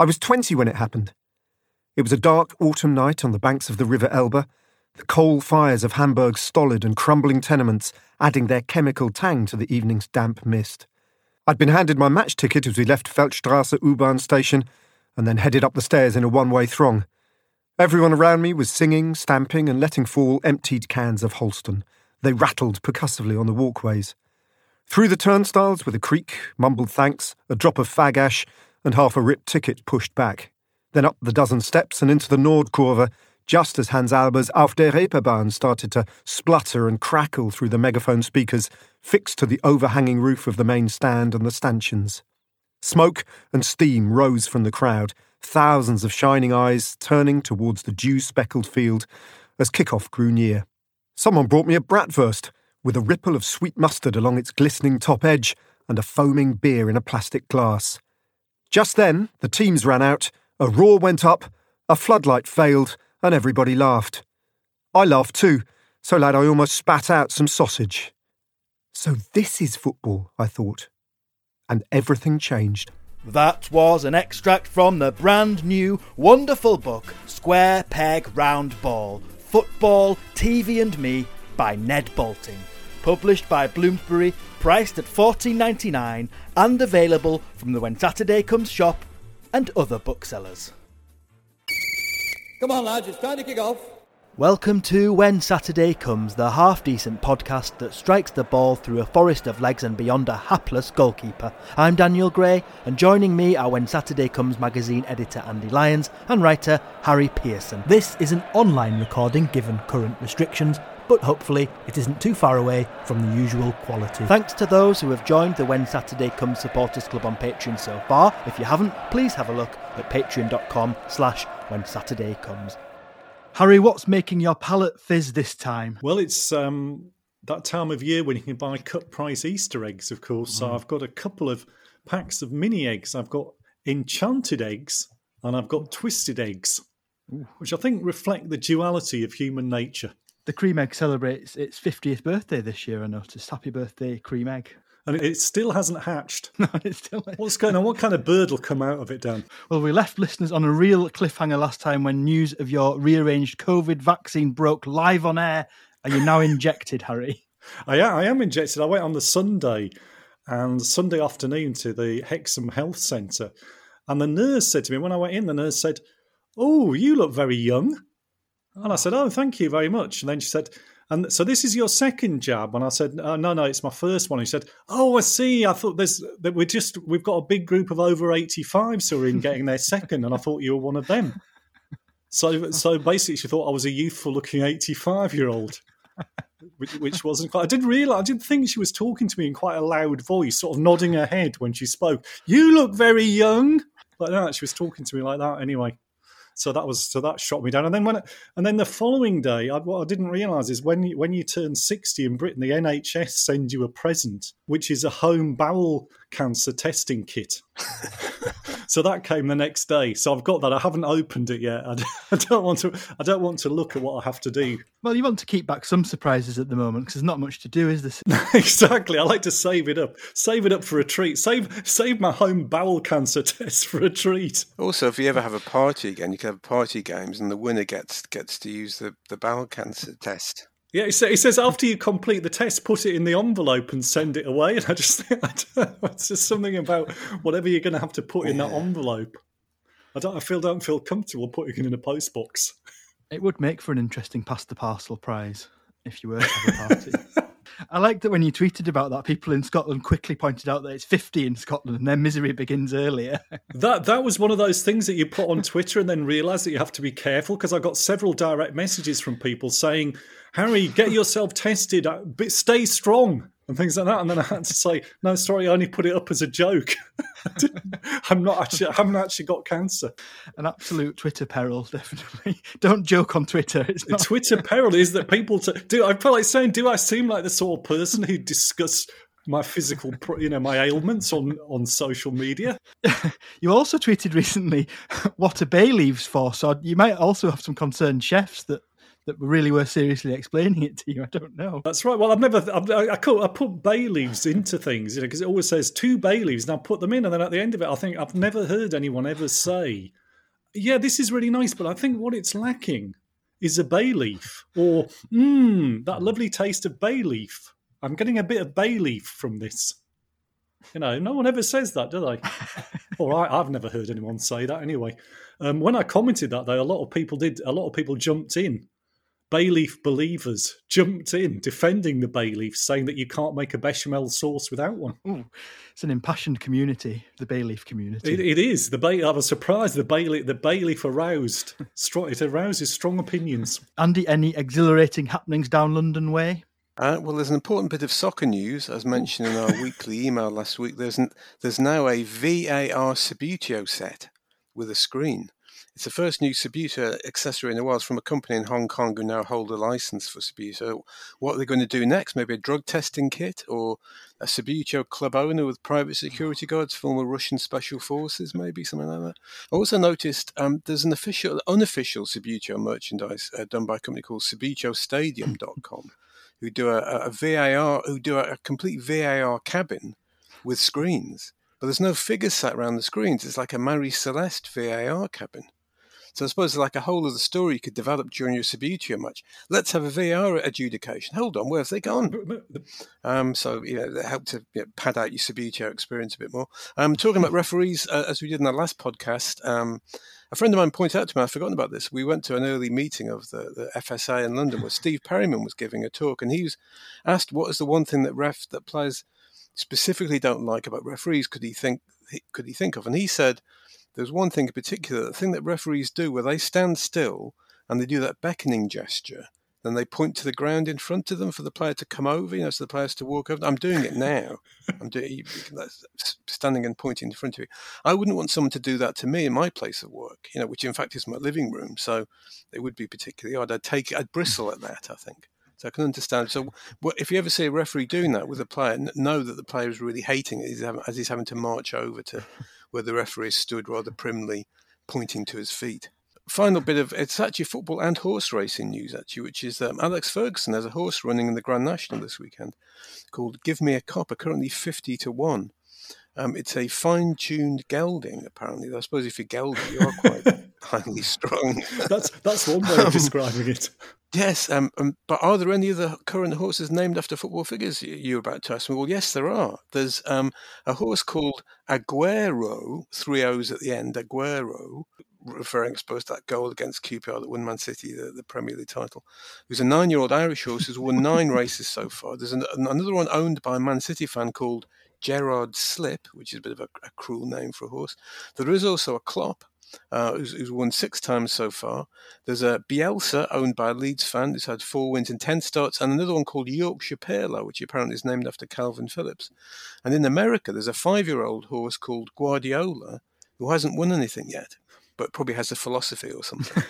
I was 20 when it happened. It was a dark autumn night on the banks of the River Elbe, the coal fires of Hamburg's stolid and crumbling tenements adding their chemical tang to the evening's damp mist. I'd been handed my match ticket as we left Feldstrasse U-Bahn station and then headed up the stairs in a one-way throng. Everyone around me was singing, stamping, and letting fall emptied cans of Holsten. They rattled percussively on the walkways. Through the turnstiles with a creak, mumbled thanks, a drop of fag ash, and half a ripped ticket pushed back. Then up the dozen steps and into the Nordkurve, just as Hans Albers' Auf der Reeperbahn started to splutter and crackle through the megaphone speakers fixed to the overhanging roof of the main stand and the stanchions. Smoke and steam rose from the crowd, thousands of shining eyes turning towards the dew speckled field as kickoff grew near. Someone brought me a bratwurst with a ripple of sweet mustard along its glistening top edge and a foaming beer in a plastic glass. Just then, the teams ran out, a roar went up, a floodlight failed, and everybody laughed. I laughed too, so loud I almost spat out some sausage. So this is football, I thought. And everything changed. That was an extract from the brand new, wonderful book, Square Peg Round Ball Football, TV and Me by Ned Boulting. Published by Bloomsbury, priced at $14.99 and available from the When Saturday Comes shop and other booksellers. Come on, lads, it's time to kick off. Welcome to When Saturday Comes, the half decent podcast that strikes the ball through a forest of legs and beyond a hapless goalkeeper. I'm Daniel Gray, and joining me are When Saturday Comes magazine editor Andy Lyons and writer Harry Pearson. This is an online recording given current restrictions, but hopefully it isn't too far away from the usual quality. Thanks to those who have joined the When Saturday Comes Supporters Club on Patreon so far. If you haven't, please have a look at patreon.com slash when Saturday comes. Harry, what's making your palate fizz this time? Well, it's um, that time of year when you can buy cut price Easter eggs, of course. So I've got a couple of packs of mini eggs. I've got enchanted eggs and I've got twisted eggs, which I think reflect the duality of human nature. The cream egg celebrates its 50th birthday this year, I noticed. Happy birthday, cream egg. And it still hasn't hatched. No, it's still. What's going on? What kind of bird will come out of it, Dan? Well, we left listeners on a real cliffhanger last time when news of your rearranged COVID vaccine broke live on air. Are you now injected, Harry? I am, I am injected. I went on the Sunday and Sunday afternoon to the Hexham Health Centre. And the nurse said to me, when I went in, the nurse said, Oh, you look very young. And I said, Oh, thank you very much. And then she said, and so this is your second jab, and I said, oh, "No, no, it's my first one." She said, "Oh, I see. I thought there's that we're just we've got a big group of over eighty fives who are in getting their second, and I thought you were one of them." So, so basically, she thought I was a youthful-looking eighty-five-year-old, which, which wasn't quite. I didn't realize. I didn't think she was talking to me in quite a loud voice, sort of nodding her head when she spoke. You look very young. Like that, she was talking to me like that. Anyway, so that was so that shot me down. And then when and then the following day, I, what I didn't realise is when you, when you turn sixty in Britain, the NHS sends you a present, which is a home bowel cancer testing kit. so that came the next day. So I've got that. I haven't opened it yet. I, I don't want to. I don't want to look at what I have to do. Well, you want to keep back some surprises at the moment because there's not much to do, is there? exactly. I like to save it up. Save it up for a treat. Save save my home bowel cancer test for a treat. Also, if you ever have a party again, you can have party games, and the winner gets gets to use the, the bowel cancer test. Yeah, he, says, it says after you complete the test, put it in the envelope and send it away. And I just think I don't know, it's just something about whatever you're going to have to put in that envelope. I don't. I feel don't feel comfortable putting it in a post box. It would make for an interesting past the parcel prize if you were to have a party. I like that when you tweeted about that, people in Scotland quickly pointed out that it's 50 in Scotland and their misery begins earlier. That that was one of those things that you put on Twitter and then realise that you have to be careful because I got several direct messages from people saying, "Harry, get yourself tested, uh, stay strong." And things like that, and then I had to say, "No, sorry, I only put it up as a joke. I'm not actually, I haven't actually got cancer." An absolute Twitter peril, definitely. Don't joke on Twitter. It's not... Twitter peril is that people t- do. I feel like saying, "Do I seem like the sort of person who discuss my physical, you know, my ailments on on social media?" You also tweeted recently what are bay leaves for, so you might also have some concerned chefs that that really were seriously explaining it to you. I don't know. That's right. Well, I've never, I've, I, I, call, I put bay leaves into things, you know, because it always says two bay leaves, and I put them in, and then at the end of it, I think I've never heard anyone ever say, "Yeah, this is really nice," but I think what it's lacking is a bay leaf, or mmm, that lovely taste of bay leaf. I'm getting a bit of bay leaf from this. You know, no one ever says that, do they? or I, have never heard anyone say that anyway. Um, when I commented that, though, a lot of people did. A lot of people jumped in. Bay leaf believers jumped in, defending the bay leaf, saying that you can't make a bechamel sauce without one. Ooh, it's an impassioned community, the bay leaf community. it, it is. The bay. I was surprised. The bay leaf. The bay leaf aroused. it arouses strong opinions. Andy, any exhilarating happenings down London way? Uh, well, there's an important bit of soccer news, as mentioned in our weekly email last week. There's an, there's now a VAR Subbuteo set with a screen. It's the first new Subbuteo accessory in the world from a company in Hong Kong who now hold a license for Subbuteo. What are they going to do next? Maybe a drug testing kit or a Subbuteo club owner with private security guards, former Russian special forces, maybe something like that. I also noticed um, there's an official, unofficial Subbuteo merchandise uh, done by a company called SubbuteoStadium.com who do a, a VAR, who do a, a complete VAR cabin with screens. But there's no figures sat around the screens. It's like a Marie Celeste VAR cabin. So I suppose like a whole of the story you could develop during your Subbuteo match. Let's have a VR adjudication. Hold on, where have they gone? Um, so you know, that helped to you know, pad out your Subbuteo experience a bit more. Um, talking about referees, uh, as we did in our last podcast, um, a friend of mine pointed out to me, I've forgotten about this. We went to an early meeting of the, the FSA in London where Steve Perryman was giving a talk, and he was asked what is the one thing that ref that players specifically don't like about referees. Could he think could he think of? And he said there's one thing in particular, the thing that referees do where they stand still and they do that beckoning gesture then they point to the ground in front of them for the player to come over, you know, so the players to walk over. I'm doing it now. I'm doing standing and pointing in front of you. I wouldn't want someone to do that to me in my place of work, you know, which in fact is my living room. So it would be particularly odd. I'd take, I'd bristle at that. I think. So I can understand. So if you ever see a referee doing that with a player, know that the player is really hating it as he's having to march over to where the referee stood rather primly pointing to his feet final bit of it's actually football and horse racing news actually, which is um, Alex Ferguson has a horse running in the Grand National this weekend called Give Me a Copper, currently fifty to one. Um, it's a fine-tuned gelding, apparently. I suppose if you're gelding, you are quite highly strong. that's that's one way of um, describing it. Yes, um, um, but are there any other current horses named after football figures you're about to ask me? Well, yes, there are. There's um, a horse called Aguero, three O's at the end, Aguero, referring, I suppose, to that goal against QPR that won Man City the, the Premier League title. Who's a nine-year-old Irish horse who's won nine races so far. There's an, another one owned by a Man City fan called Gerrard Slip, which is a bit of a, a cruel name for a horse. There is also a Clop, uh, who's, who's, won six times so far. There's a Bielsa, owned by a Leeds fan, who's had four wins and ten starts, and another one called Yorkshire Pirlo, which apparently is named after Kalvin Phillips. And in America, there's a five-year-old horse called Guardiola, who hasn't won anything yet but probably has a philosophy or something.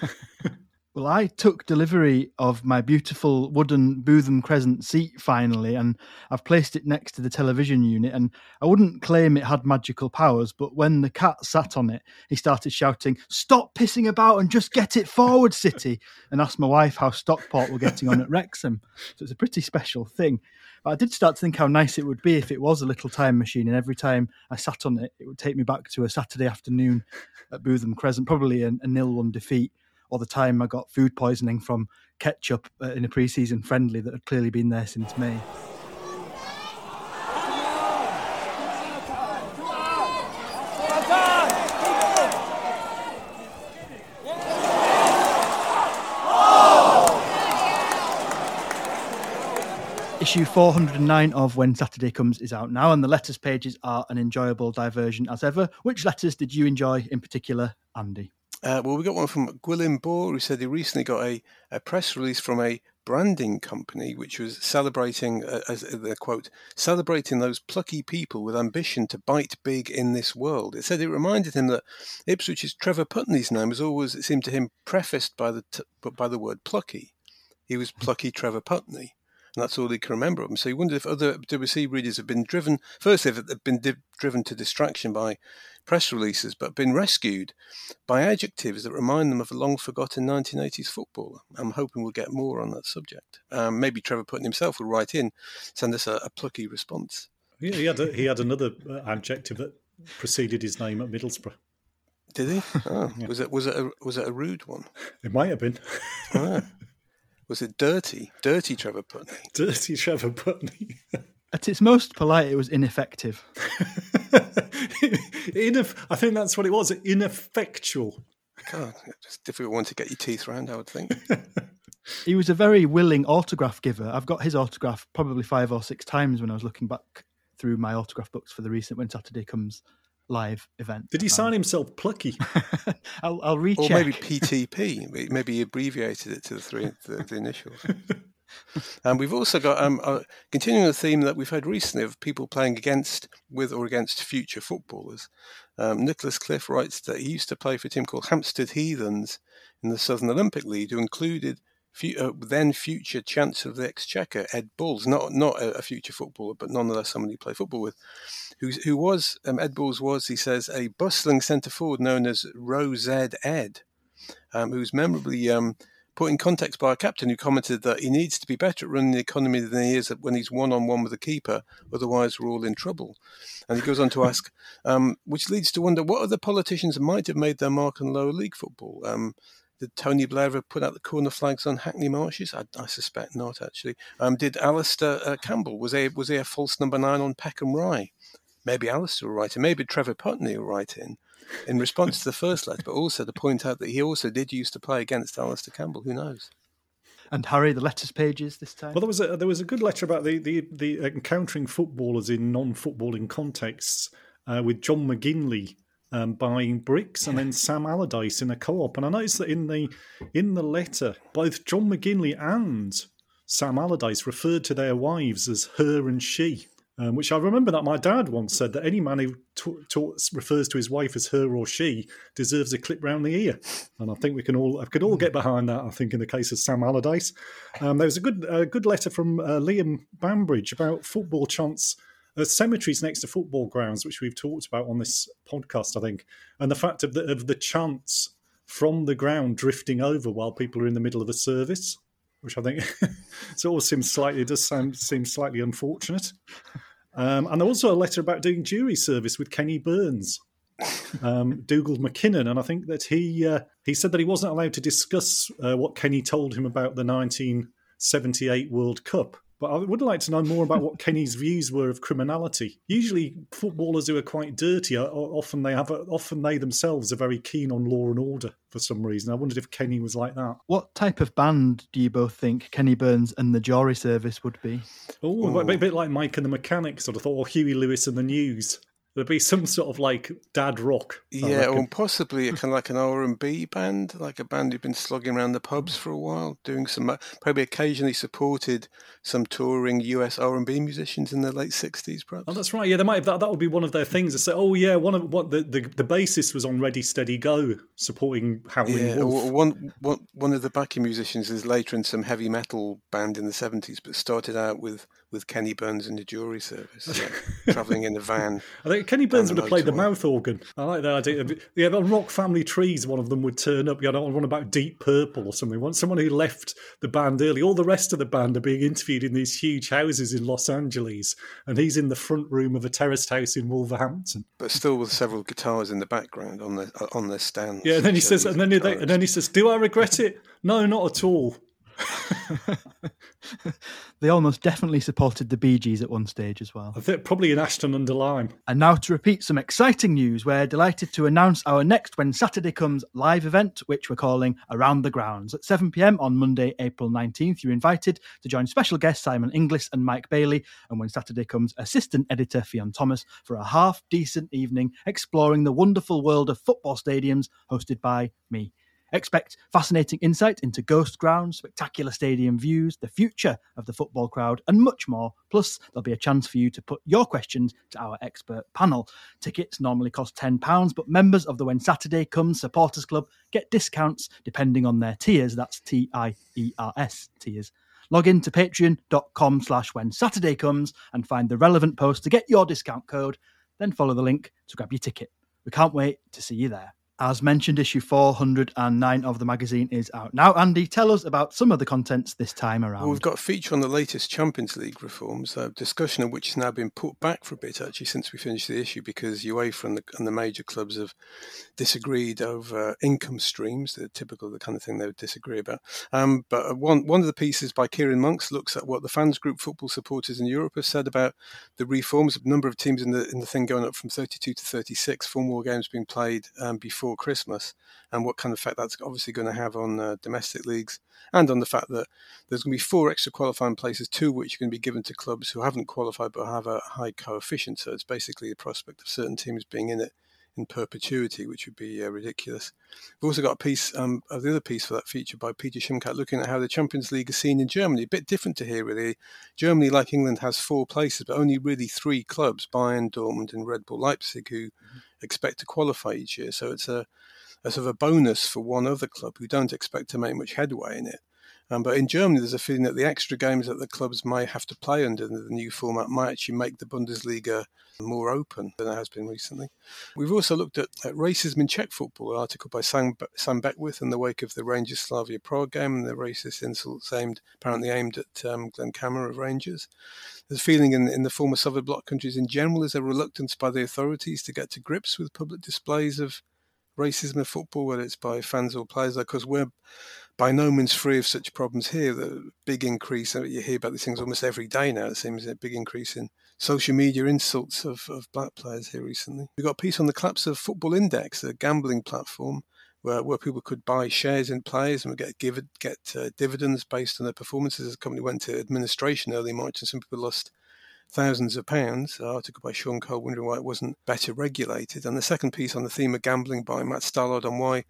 well, I took delivery of my beautiful wooden Bootham Crescent seat finally, and I've placed it next to the television unit. And I wouldn't claim it had magical powers, but when the cat sat on it, he started shouting, Stop pissing about and just get it forward, City, and asked my wife how Stockport were getting on at Wrexham. So it's a pretty special thing. But I did start to think how nice it would be if it was a little time machine, and every time I sat on it, it would take me back to a Saturday afternoon at Bootham Crescent, probably a, a nil-one defeat, or the time I got food poisoning from ketchup uh, in a pre-season friendly that had clearly been there since May. Issue 409 of When Saturday Comes is out now, and the letters pages are an enjoyable diversion as ever. Which letters did you enjoy in particular, Andy? Uh, well, we got one from Gwilym Bohr, who said he recently got a, a press release from a branding company which was celebrating, uh, as the quote, celebrating those plucky people with ambition to bite big in this world. It said it reminded him that Ipswich's Trevor Putney's name was always, it seemed to him, prefaced by the t- by the word plucky. He was plucky Trevor Putney. And that's all he can remember of them. So he wondered if other BBC readers have been driven, firstly, if they've been di- driven to distraction by press releases, but been rescued by adjectives that remind them of a long forgotten 1980s footballer. I'm hoping we'll get more on that subject. Um, maybe Trevor Putney himself will write in, send us a, a plucky response. Yeah, he had a, he had another uh, adjective that preceded his name at Middlesbrough. Did he? Oh, yeah. Was it was it a, was it a rude one? It might have been. Ah. Was it dirty? Dirty Trevor Putney. Dirty Trevor Putney. At its most polite, it was ineffective. Ineff- I think that's what it was. Ineffectual. God, it's a difficult one to get your teeth around. I would think. he was a very willing autograph giver. I've got his autograph probably five or six times when I was looking back through my autograph books for the recent When Saturday Comes live event. Did he sign himself Plucky? I'll, I'll recheck. Or maybe PTP. maybe he abbreviated it to the three the, the initials. And we've also got um, uh, continuing the theme that we've had recently of people playing against, with or against future footballers. Um, Nicholas Cliff writes that he used to play for a team called Hampstead Heathens in the Southern Olympic League, who included uh, then future Chancellor of the Exchequer Ed Balls, not not a, a, future footballer, but nonetheless somebody you play football with, who who was um, Ed Balls was he says a bustling centre forward known as Rose Ed, um, was memorably um, put in context by a captain who commented that he needs to be better at running the economy than he is when he's one on one with the keeper, otherwise, we're all in trouble. And he goes on to ask, um, which leads to wonder what other politicians might have made their mark on lower league football. Um, did Tony Blair ever put out the corner flags on Hackney Marshes? I, I suspect not, actually. Um, did Alastair uh, Campbell, was he, was he a false number nine on Peckham Rye? Maybe Alastair will write in, maybe Trevor Putney will write in in response to the first letter, but also to point out that he also did used to play against Alastair Campbell. Who knows? And Harry, the letters pages this time. Well, there was a there was a good letter about the the, the encountering footballers in non-footballing contexts uh, with John McGinlay um, buying bricks, and then Sam Allardyce in a co-op. And I noticed that in the in the letter, both John McGinlay and Sam Allardyce referred to their wives as her and she um, which I remember that my dad once said that any man who t- t- refers to his wife as her or she deserves a clip round the ear, and I think we can all I could all get behind that. I think in the case of Sam Allardyce, um, there was a good a good letter from uh, Liam Bambridge about football chants. Uh, cemeteries next to football grounds, which we've talked about on this podcast, I think, and the fact of the, of the chants from the ground drifting over while people are in the middle of a service, which I think sort of seems slightly does sound seem slightly unfortunate. Um, and there was also a letter about doing jury service with Kenny Burns, um, Dougal McKinnon, and I think that he uh, he said that he wasn't allowed to discuss uh, what Kenny told him about the 1978 World Cup. But I would like to know more about what Kenny's views were of criminality. Usually, footballers who are quite dirty, are, often they have, a, often they themselves are very keen on law and order for some reason. I wondered if Kenny was like that. What type of band do you both think Kenny Burns and the Jury Service would be? Oh, a bit like Mike and the Mechanics, sort of thought, or Huey Lewis and the News. There'd be some sort of like dad rock. Yeah, or possibly a kind of like an R and B band, like a band who've been slogging around the pubs for a while, doing some uh, probably occasionally supported some touring US R and B musicians in the late sixties, perhaps. Oh, that's right. Yeah, they might have that. That would be one of their things. To say, oh yeah, one of what the, the the bassist was on Ready Steady Go, supporting Howling yeah, Wolf. One, one one of the backing musicians is later in some heavy metal band in the seventies, but started out with with Kenny Burns in the jury service, travelling in a van. I think Kenny Burns would have played the mouth organ. I like that idea. Yeah, on Rock Family Trees, one of them would turn up. You know, one about Deep Purple or something. One someone who left the band early. All the rest of the band are being interviewed in these huge houses in Los Angeles, and he's in the front room of a terraced house in Wolverhampton. But still with several guitars in the background on the on their stands. Yeah, and then he says, and then, they, and then he says, "Do I regret it? No, not at all." they almost definitely supported the Bee Gees at one stage as well. I think probably in Ashton under Lyne. And now to repeat some exciting news, we're delighted to announce our next When Saturday Comes live event, which we're calling Around the Grounds. At 7 pm on Monday, April 19th, you're invited to join special guests Simon Inglis and Mike Bailey, and When Saturday Comes assistant editor Fionn Thomas for a half decent evening exploring the wonderful world of football stadiums hosted by me. Expect fascinating insight into ghost grounds, spectacular stadium views, the future of the football crowd, and much more. Plus, there'll be a chance for you to put your questions to our expert panel. Tickets normally cost £10, but members of the When Saturday Comes Supporters Club get discounts depending on their tiers. That's T I E R S tiers. Log in to patreon.com slash when Saturday comes and find the relevant post to get your discount code, then follow the link to grab your ticket. We can't wait to see you there. As mentioned, issue 409 of the magazine is out now. Andy, tell us about some of the contents this time around. Well, we've got a feature on the latest Champions League reforms, a discussion of which has now been put back for a bit, actually, since we finished the issue, because UEFA and the, and the major clubs have disagreed over income streams, the typical the kind of thing they would disagree about. Um, but uh, one, one of the pieces by Kieran Monks looks at what the fans group football supporters in Europe have said about the reforms, a number of teams in the in the thing going up from 32 to 36, four more games being played um, before Christmas, and what kind of effect that's obviously going to have on uh, domestic leagues, and on the fact that there's going to be four extra qualifying places, two which are going to be given to clubs who haven't qualified but have a high coefficient. So it's basically the prospect of certain teams being in it in perpetuity, which would be uh, ridiculous. We've also got a piece um, of the other piece for that feature by Peter Schimkat looking at how the Champions League is seen in Germany. A bit different to here, really. Germany, like England, has four places, but only really three clubs Bayern, Dortmund, and Red Bull Leipzig who mm-hmm. expect to qualify each year. So it's a, a sort of a bonus for one other club who don't expect to make much headway in it. Um, but in Germany, there's a feeling that the extra games that the clubs may have to play under the new format might actually make the Bundesliga more open than it has been recently. We've also looked at, at racism in Czech football, an article by Sam, Sam Beckwith in the wake of the Rangers Slavia Prague game and the racist insults aimed, apparently aimed at um, Glenn Kamara of Rangers. There's a feeling in, in the former Soviet bloc countries in general, is a reluctance by the authorities to get to grips with public displays of racism in football, whether it's by fans or players, because we're by no means free of such problems here. The big increase, uh, you hear about these things almost every day now, it seems, a big increase in social media insults of, of black players here recently. We've got a piece on the collapse of Football Index, a gambling platform where, where people could buy shares in players and would get give, get uh, dividends based on their performances. The company went to administration early March and some people lost thousands of pounds. An article by Sean Cole wondering why it wasn't better regulated. And the second piece on the theme of gambling by Matt Stallard on why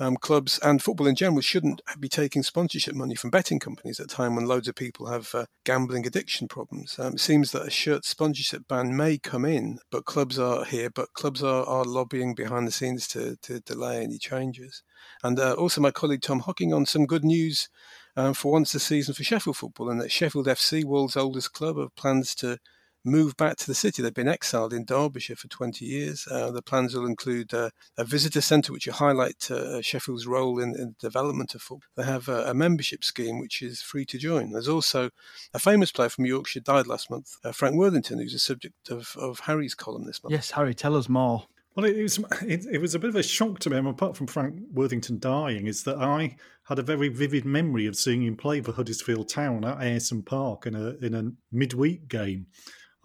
um, clubs and football in general shouldn't be taking sponsorship money from betting companies at a time when loads of people have uh, gambling addiction problems. Um, it seems that a shirt sponsorship ban may come in, but clubs are here, but clubs are, are lobbying behind the scenes to, to delay any changes. And uh, also, my colleague Tom Hocking on some good news um, for once this season for Sheffield football, and that Sheffield FC, world's oldest club, have plans to move back to the city. They've been exiled in Derbyshire for 20 years. Uh, the plans will include uh, a visitor centre, which will highlight uh, Sheffield's role in, in, the development of football. They have a, a, membership scheme, which is free to join. There's also a famous player from Yorkshire died last month, uh, Frank Worthington, who's the subject of, of Harry's column this month. Yes, Harry, tell us more. Well, it was it, it, was a bit of a shock to me. apart from Frank Worthington dying, is that I had a very vivid memory of seeing him play for Huddersfield Town at Ayresome Park in a in a midweek game,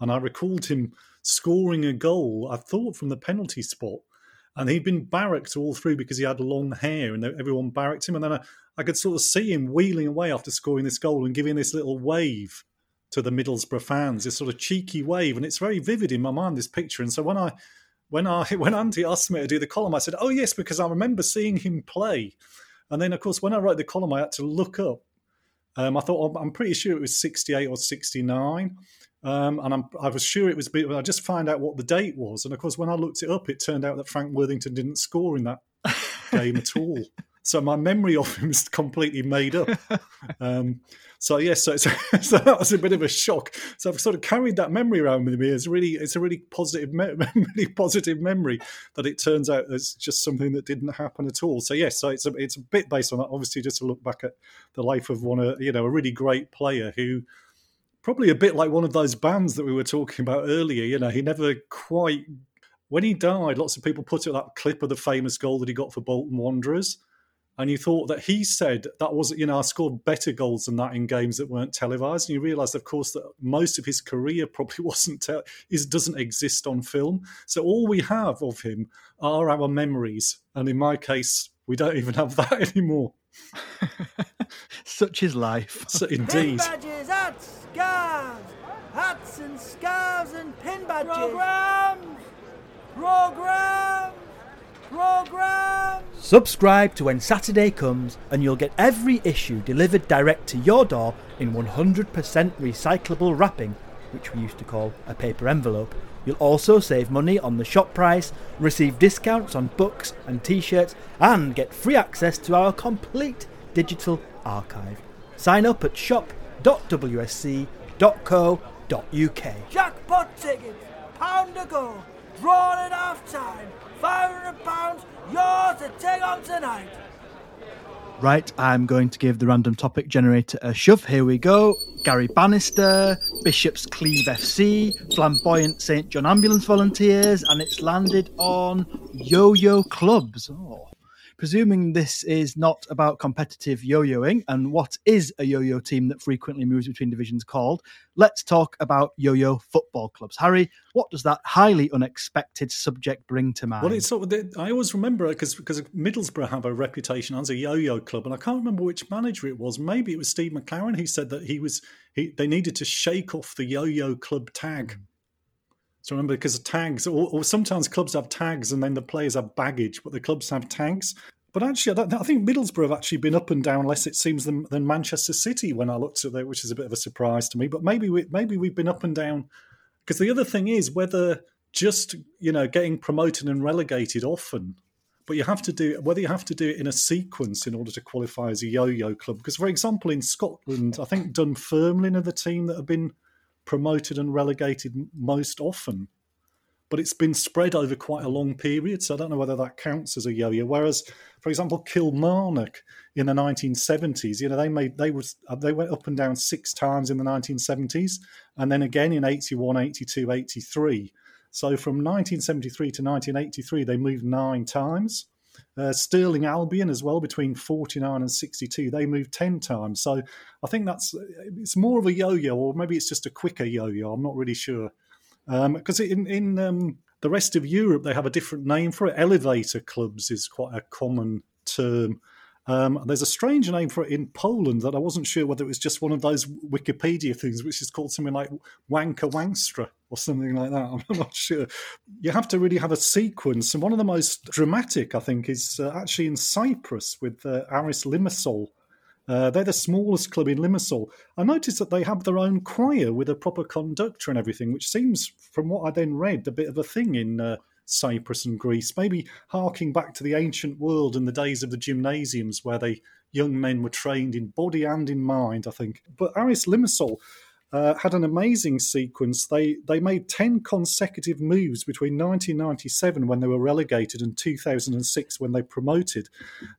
and I recalled him scoring a goal. I thought from the penalty spot, and he'd been barracked all through because he had long hair, and everyone barracked him. And then I, I could sort of see him wheeling away after scoring this goal and giving this little wave to the Middlesbrough fans, this sort of cheeky wave, and it's very vivid in my mind this picture. And so when I when I when Andy asked me to do the column, I said, "Oh yes," because I remember seeing him play. And then, of course, when I wrote the column, I had to look up. Um, I thought oh, I'm pretty sure it was 68 or 69, um, and I'm, i was sure it was. I just found out what the date was, and of course, when I looked it up, it turned out that Frank Worthington didn't score in that game at all. So my memory of him is completely made up. Um, so yes, so, so, so, that was a bit of a shock. So I've sort of carried that memory around with me. It's really, it's a really positive, me- really positive memory that it turns out it's just something that didn't happen at all. So yes, so it's a, it's a bit based on that. Obviously, just to look back at the life of one, of, you know, a really great player who probably a bit like one of those bands that we were talking about earlier. You know, he never quite when he died. Lots of people put up that clip of the famous goal that he got for Bolton Wanderers and you thought that he said that was you know I scored better goals than that in games that weren't televised, and you realised, of course, that most of his career probably wasn't te- is doesn't exist on film. So all we have of him are our memories, and in my case, we don't even have that anymore. Such is life. So, indeed. Pin badges, hats, scarves, hats and scarves and pin badges. Programs, programs. Program! Subscribe to When Saturday Comes and you'll get every issue delivered direct to your door in 100% recyclable wrapping, which we used to call a paper envelope. You'll also save money on the shop price, receive discounts on books and t shirts, and get free access to our complete digital archive. Sign up at shop.wsc.co.uk. Jackpot tickets, pound a go. Drawn at half time. £500 yours to take on tonight. Right, I'm going to give the random topic generator a shove. Here we go. Gary Bannister, Bishop's Cleeve FC, Flamboyant St John Ambulance Volunteers, and it's landed on Yo Yo Clubs. Oh. Presuming this is not about competitive yo yoing and what is a yo yo team that frequently moves between divisions called, let's talk about yo yo football clubs. Harry, what does that highly unexpected subject bring to mind? Well, it's sort of, I always remember it because because Middlesbrough have a reputation as a yo-yo club, and I can't remember which manager it was. Maybe it was Steve McClaren who said that he was he they needed to shake off the yo-yo club tag. Hmm. So remember, because tags, or, or, sometimes clubs have tags and then the players have baggage, but the clubs have tags. But actually, I, I, think Middlesbrough have actually been up and down less, it seems, than, than Manchester City when I looked at it, which is a bit of a surprise to me. But maybe we maybe we've been up and down because the other thing is whether just you know getting promoted and relegated often but you have to do whether you have to do it in a sequence in order to qualify as a yo-yo club. Because, for example, in Scotland, I think Dunfermline are the team that have been promoted and relegated most often. But it's been spread over quite a long period, so I don't know whether that counts as a yo-yo. Whereas, for example, Kilmarnock in the 1970s, you know, they made they was uh, they went up and down six times in the 1970s, and then again in 81, 82, 83. So from 1973 to 1983, they moved nine times. Uh, Stirling Albion as well between 49 and 62 they moved 10 times. So I think that's it's more of a yo-yo or maybe it's just a quicker yo-yo. I'm not really sure. Because um, in in um, the rest of Europe they have a different name for it. Elevator clubs is quite a common term. Um, there's a strange name for it in Poland that I wasn't sure whether it was just one of those Wikipedia things, which is called something like Wanka Wangstra or something like that. I'm not sure. You have to really have a sequence. And one of the most dramatic, I think, is uh, actually in Cyprus with uh, Aris Limassol. Uh, they're the smallest club in Limassol. I noticed that they have their own choir with a proper conductor and everything, which seems, from what I then read, a bit of a thing in uh, Cyprus and Greece, maybe harking back to the ancient world and the days of the gymnasiums where they young men were trained in body and in mind, I think. But Aris Limassol uh, had an amazing sequence. They they made 10 consecutive moves between 1997 when they were relegated and 2006 when they promoted.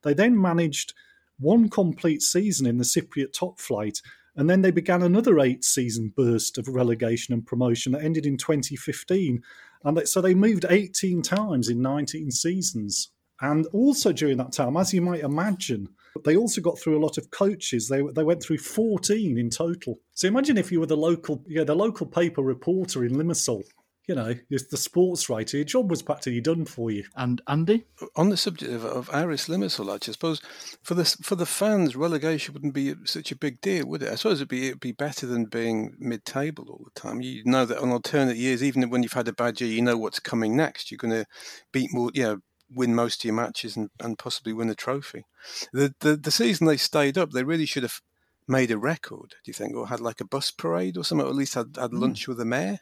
They then managed one complete season in the Cypriot top flight and then they began another eight season burst of relegation and promotion that ended in 2015. And so they moved 18 times in 19 seasons. And also during that time, as you might imagine, they also got through a lot of coaches. They they went through 14 in total. So imagine if you were the local, yeah, the local paper reporter in Limassol you know, the sports writer, your job was practically done for you. And Andy, on the subject of, of Aris Limassol, I suppose for the for the fans, relegation wouldn't be such a big deal, would it? I suppose it'd be it'd be better than being mid-table all the time. You know that on alternate years, even when you've had a bad year, you know what's coming next. You're going to beat more, you know, win most of your matches and, and possibly win a trophy. The, the the season they stayed up, they really should have made a record. Do you think, or had like a bus parade or something, or at least had, had hmm. lunch mm. with the mayor?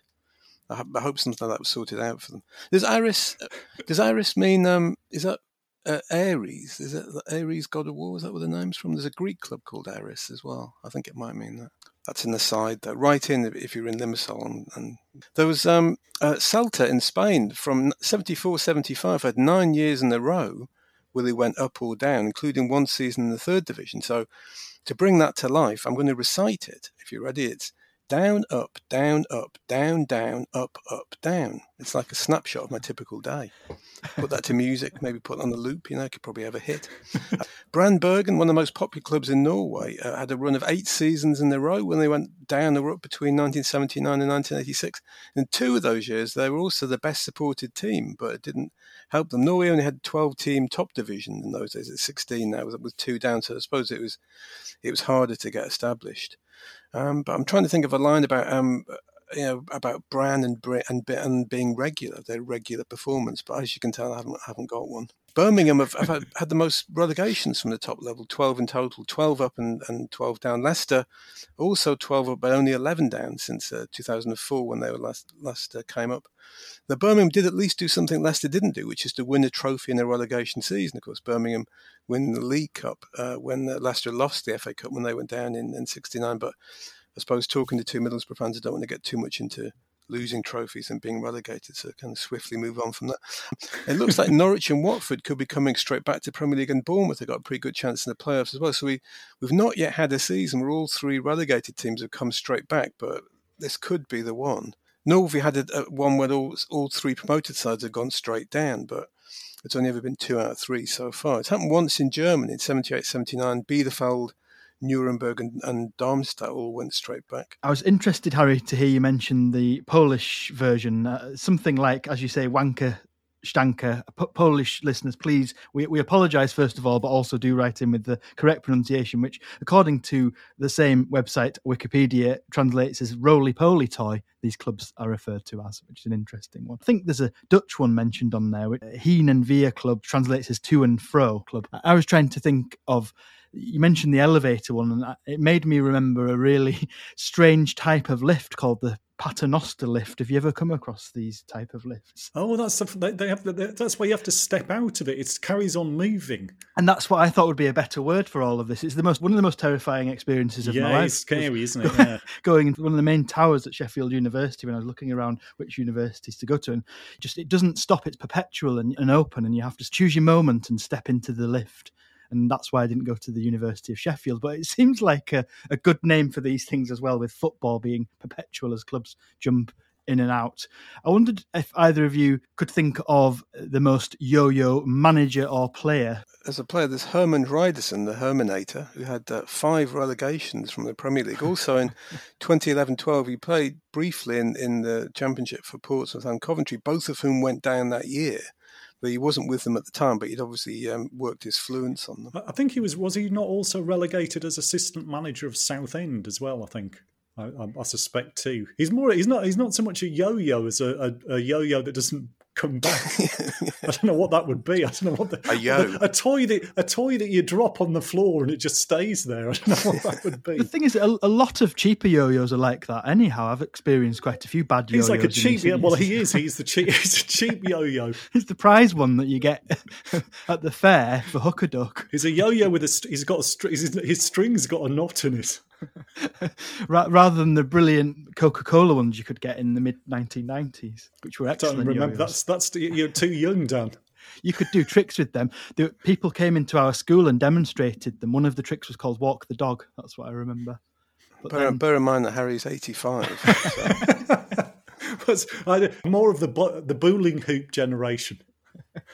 I, I hope something like that was sorted out for them. Does Iris? Does Iris mean? Um, is that uh, Ares? Is it Ares god of war? Is that where the name's from? There's a Greek club called Ares as well. I think it might mean that. That's an aside. Though. Right in if you're in Limassol. And, and there was um, uh, Celta in Spain from 74 75, had nine years in a row where they went up or down, including one season in the third division. So to bring that to life, I'm going to recite it. If you're ready, it's down, up, down, up, down, down, up, up, down. It's like a snapshot of my typical day. Put that to music, maybe put it on the loop, you know, could probably have a hit. Brann Bergen, one of the most popular clubs in Norway, uh, had a run of eight seasons in a row when they went down or up between 1979 and 1986. In two of those years, they were also the best supported team, but it didn't help them. Norway only had 12 team top division in those days. It's 16 now with two down, so I suppose it was it was harder to get established. Um, but I'm trying to think of a line about um, you know about brand and and and being regular, their regular performance. But as you can tell, I haven't haven't got one. Birmingham have, have had, had, the most relegations from the top level, 12 in total, 12 up and, and 12 down. Leicester also 12 up, but only 11 down since uh, 2004 when they were last, last uh, came up. The Birmingham did at least do something Leicester didn't do, which is to win a trophy in a relegation season. Of course, Birmingham win the League Cup uh, when uh, Leicester lost the FA Cup when they went down in, in 69. But I suppose talking to two Middlesbrough fans, I don't want to get too much into losing trophies and being relegated, so kind of swiftly move on from that. It looks like Norwich and Watford could be coming straight back to Premier League, and Bournemouth They've got a pretty good chance in the playoffs as well. So we we've not yet had a season where all three relegated teams have come straight back, but this could be the one. Nor have we had a, a one where all all three promoted sides have gone straight down, but it's only ever been two out of three so far. It's happened once in Germany in 78 79. Bielefeld Nuremberg and, and Darmstadt all went straight back. I was interested, Harry, to hear you mention the Polish version. Uh, something like, as you say, Wanka Stanka, Polish listeners, please, we, we apologize first of all, but also do write in with the correct pronunciation, which, according to the same website, Wikipedia, translates as roly poly toy. These clubs are referred to as, which is an interesting one. I think there's a Dutch one mentioned on there. which Heen and Veer Club translates as to and fro club. I was trying to think of you mentioned the elevator one, and it made me remember a really strange type of lift called the paternoster lift. Have you ever come across these type of lifts? Oh, that's they have. That's why you have to step out of it. It carries on moving, and that's what I thought would be a better word for all of this. It's the most one of the most terrifying experiences of yeah, my life. It's scary, isn't it? Yeah. going into one of the main towers at Sheffield University when I was looking around which universities to go to, and just it doesn't stop. It's perpetual and, and open, and you have to choose your moment and step into the lift and that's why I didn't go to the University of Sheffield. But it seems like a, a good name for these things as well, with football being perpetual as clubs jump in and out. I wondered if either of you could think of the most yo-yo manager or player. As a player, there's Hermann Hreidarsson, the Herminator, who had uh, five relegations from the Premier League. Also in 2011-12, he played briefly in, in the Championship for Portsmouth and Coventry, both of whom went down that year but he wasn't with them at the time. But he'd obviously um, worked his fluence on them. I think he was. Was he not also relegated as assistant manager of Southend as well? I think. I, I, I suspect too. He's more. He's not. He's not so much a yo-yo as a, a, a yo-yo that doesn't come back. I don't know what that would be. I don't know what the, a yo a, a, toy that a toy that you drop on the floor and it just stays there. I don't know what that would be. the thing is, a, a, lot of cheaper yo-yos are like that. Anyhow, I've experienced quite a few bad yo-yos. He's like a cheap. Yeah, well, he is. He's the cheap. He's a cheap yo-yo. He's the prize one that you get at the fair for hook a duck. He's a yo-yo with a. He's got a. His, his string's got a knot in it. rather than the brilliant Coca-Cola ones you could get in the mid 1990s, which were excellent. Don't remember yo-yos. that's that's you're too young, Dan. You could do tricks with them. The people came into our school and demonstrated them. One of the tricks was called walk the dog. That's what I remember. But bear, then... bear in mind that Harry's 85. So. more of the the bowling hoop generation.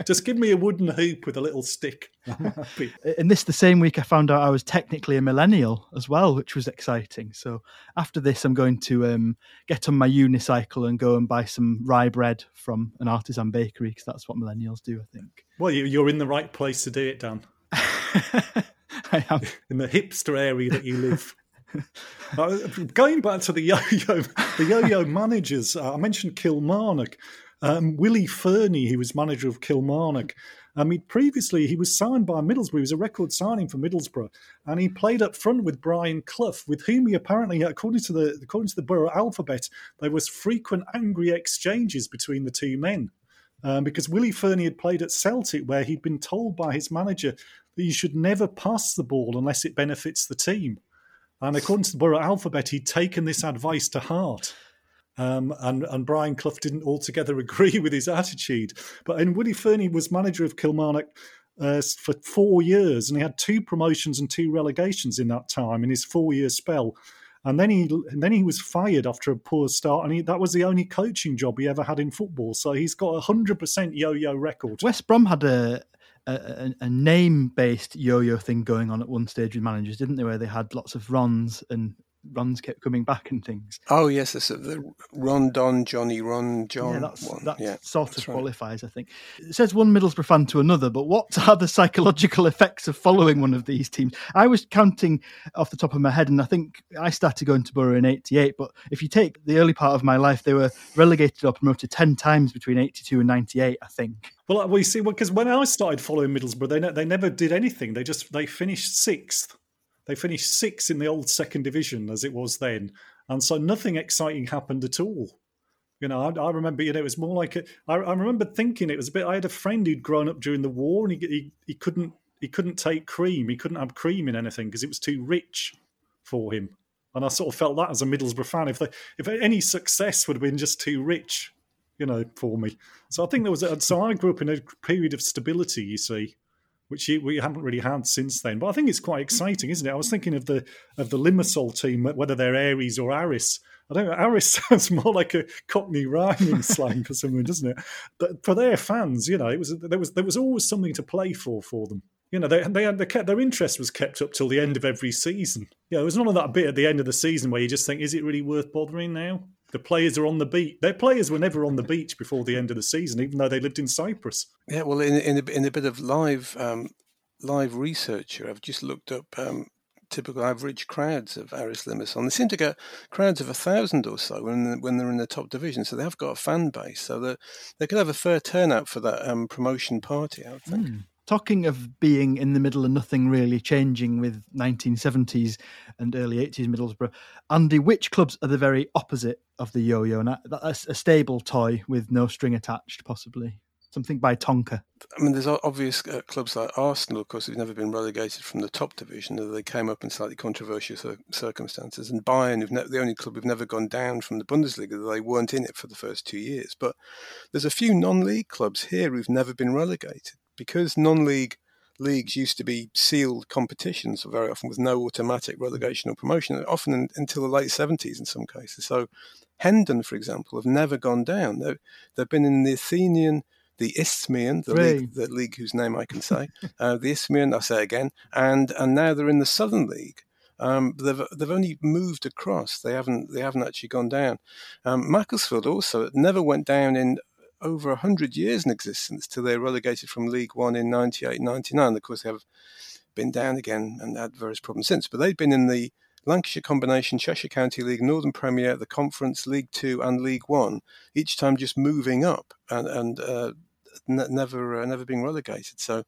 Just give me a wooden hoop with a little stick. In this, the same week, I found out I was technically a millennial as well, which was exciting. So after this, I'm going to um, get on my unicycle and go and buy some rye bread from an artisan bakery because that's what millennials do, I think. Well, you're in the right place to do it, Dan. I am in the hipster area that you live. uh, going back to the yo-yo, the yo-yo managers, uh, I mentioned Kilmarnock. Um, Willie Fernie, he was manager of Kilmarnock. I mean, previously he was signed by Middlesbrough. He was a record signing for Middlesbrough, and he played up front with Brian Clough, with whom he apparently, according to the according to the Borough alphabet, there was frequent angry exchanges between the two men. Um, because Willie Fernie had played at Celtic, where he'd been told by his manager that you should never pass the ball unless it benefits the team. And according to the Borough alphabet, he'd taken this advice to heart. Um, and, and Brian Clough didn't altogether agree with his attitude. But and Willie Fernie was manager of Kilmarnock uh, for four years, and he had two promotions and two relegations in that time in his four-year spell. And then he and then he was fired after a poor start, and he, that was the only coaching job he ever had in football. So he's got a hundred percent yo-yo record. West Brom had a a, a name-based yo-yo thing going on at one stage with managers, didn't they? Where they had lots of Rons and runs kept coming back and things. Oh yes, the, the Ron Don Johnny Ron John yeah, that's, one. That yeah, sort that's of right. qualifies, I think. It says one Middlesbrough fan to another, but what are the psychological effects of following one of these teams? I was counting off the top of my head, and I think I started going to Borough in '88. But if you take the early part of my life, they were relegated or promoted ten times between '82 and '98, I think. Well, uh, we see because when I started following Middlesbrough, they ne- they never did anything. They just they finished sixth. They finished sixth in the old second division as it was then, and so nothing exciting happened at all. You know, I, I remember, you know, it was more like a, I, I remember thinking it was a bit. I had a friend who'd grown up during the war, and he he, he couldn't he couldn't take cream. He couldn't have cream in anything because it was too rich for him. And I sort of felt that as a Middlesbrough fan, if they, if any success would have been just too rich, you know, for me. So I think there was. A, so I grew up in a period of stability. You see, which we haven't really had since then. But I think it's quite exciting, isn't it? I was thinking of the of the Limassol team, whether they're Aries or Aris. I don't know. Aris sounds more like a Cockney rhyming slang for someone, doesn't it? But for their fans, you know, it was there was there was always something to play for for them. You know, they they had they kept, their interest was kept up till the end of every season. Yeah, there was none of that bit at the end of the season where you just think, is it really worth bothering now? The players are on the beach. Their players were never on the beach before the end of the season, even though they lived in Cyprus. Yeah, well, in in a, in a bit of live um, live research here, I've just looked up um, typical average crowds of Aris Limassol. They seem to get crowds of a thousand or so when when they're in the top division. So they have got a fan base. So they they could have a fair turnout for that um, promotion party. I would think. Mm. Talking of being in the middle and nothing really changing with 1970s and early 80s Middlesbrough, Andy, which clubs are the very opposite of the yo-yo? And that's a stable toy with no string attached, possibly something by Tonka. I mean, there's obvious uh, clubs like Arsenal, of course, who've never been relegated from the top division. They came up in slightly controversial cir- circumstances. And Bayern, who've ne- the only club who've never gone down from the Bundesliga, they weren't in it for the first two years. But there's a few non-league clubs here who've never been relegated because non-league leagues used to be sealed competitions very often with no automatic relegation or promotion, often in, until the late 70s in some cases. So Hendon, for example, have never gone down. They've, they've been in the Athenian the Isthmian, the league, the league whose name I can say, uh, the Isthmian, I'll say again, and and now they're in the Southern League. Um, they've they've only moved across. They haven't they haven't actually gone down. Um, Macclesfield also never went down in over hundred years in existence till they were relegated from League One in 98, 99. Of course, they have been down again and had various problems since. But they've been in the Lancashire Combination, Cheshire County League, Northern Premier, the Conference, League Two, and League One. Each time just moving up and and uh, n- never uh, never being relegated. So